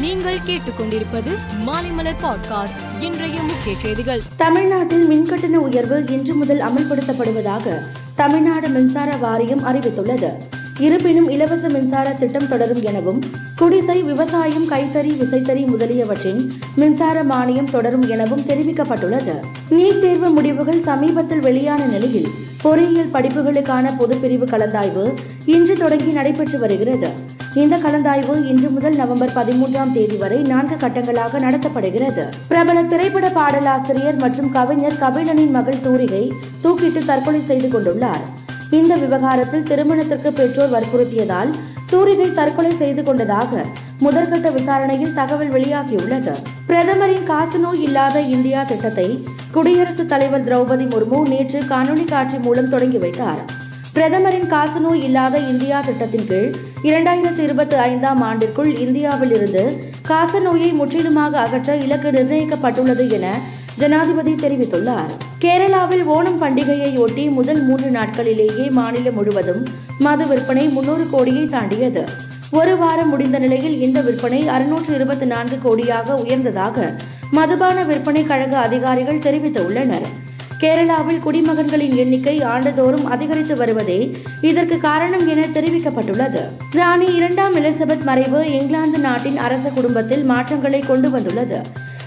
நீங்கள் கேட்டுக்கொண்டிருப்பது மாலைமலர் பாட்காஸ்ட். இன்றைய முக்கிய செய்திகள். தமிழ்நாட்டில் மின்கட்டண உயர்வு இன்று முதல் அமல்படுத்தப்படுவதாக தமிழ்நாடு மின்சார வாரியம் அறிவித்துள்ளது. இருப்பினும் இலவச மின்சார திட்டம் தொடரும் எனவும் குடிசை விவசாயம் கைத்தறி விசைத்தறி முதலியவற்றின் மின்சார மானியம் தொடரும் எனவும் தெரிவிக்கப்பட்டுள்ளது. நீட் தேர்வு முடிவுகள் சமீபத்தில் வெளியான நிலையில் பொறியியல் படிப்புகளுக்கான பொதுப்பிரிவு கலந்தாய்வு இன்று தொடங்கி நடைபெற்று வருகிறது. இந்த கலந்தாய்வு இன்று முதல் நவம்பர் பதிமூன்றாம் தேதி வரை நான்கு கட்டங்களாக நடத்தப்படுகிறது. பிரபல திரைப்பட பாடலாசிரியர் மற்றும் கவிஞர் கபிலனின் மகள் தூரிகை தூக்கிட்டு தற்கொலை செய்து கொண்டுள்ளார். இந்த விவகாரத்தில் திருமணத்திற்கு பெற்றோர் வற்புறுத்தியதால் தூரிகை தற்கொலை செய்து கொண்டதாக முதற்கட்ட விசாரணையில் தகவல் வெளியாகியுள்ளது. பிரதமரின் காசநோய் இல்லாத இந்தியா திட்டத்தை குடியரசுத் தலைவர் திரௌபதி முர்மு நேற்று காணொலி காட்சி மூலம் தொடங்கி வைத்தார். பிரதமரின் காசநோய் இல்லாத இந்தியா திட்டத்தின் கீழ் இரண்டாயிரத்தி இருபத்தி ஐந்தாம் ஆண்டிற்குள் இந்தியாவில் இருந்து காசநோயை முற்றிலுமாக அகற்ற இலக்கு நிர்ணயிக்கப்பட்டுள்ளது என ஜனாதிபதி தெரிவித்துள்ளார். கேரளாவில் ஓணம் பண்டிகையை ஒட்டி முதல் மூன்று நாட்களிலேயே மாநிலம் முழுவதும் மது விற்பனை முன்னூறு கோடியை தாண்டியது. ஒரு வாரம் முடிந்த நிலையில் இந்த விற்பனை அறுநூற்று இருபத்தி நான்கு கோடியாக உயர்ந்ததாக மதுபான விற்பனை கழக அதிகாரிகள் தெரிவித்துள்ளனர். கேரளாவில் குடிமகன்களின் எண்ணிக்கை ஆண்டுதோறும் அதிகரித்து வருவதே இதற்கு காரணம் என தெரிவிக்கப்பட்டுள்ளது. ராணி இரண்டாம் எலிசபெத் மறைவு இங்கிலாந்து நாட்டின் அரச குடும்பத்தில் மாற்றங்களை கொண்டு வந்துள்ளது.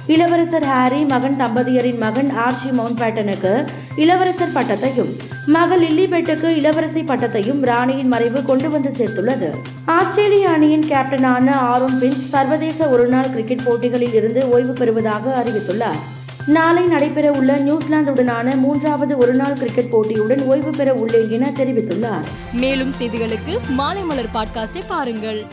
இளவரசர் ஹாரி மகன் தம்பதியரின் மகன் ஆர்ச்சி மவுண்ட் பேட்டனுக்கு இளவரசர் பட்டத்தையும் மகள் லில்லிபெட்டுக்கு இளவரசி பட்டத்தையும் ராணியின் மறைவு கொண்டு வந்து சேர்த்துள்ளது. ஆஸ்திரேலிய அணியின் கேப்டனான ஆரோன் பிஞ்ச் சர்வதேச ஒருநாள் கிரிக்கெட் போட்டிகளில் இருந்து ஓய்வு பெறுவதாக அறிவித்துள்ளார். நாளை நடைபெற உள்ள நியூசிலாந்துடனான மூன்றாவது ஒருநாள் கிரிக்கெட் போட்டியுடன் ஓய்வு பெற உள்ளேன் என தெரிவித்துள்ளார். மேலும் செய்திகளுக்கு மாலை மலர் பாட்காஸ்டை பாருங்கள்.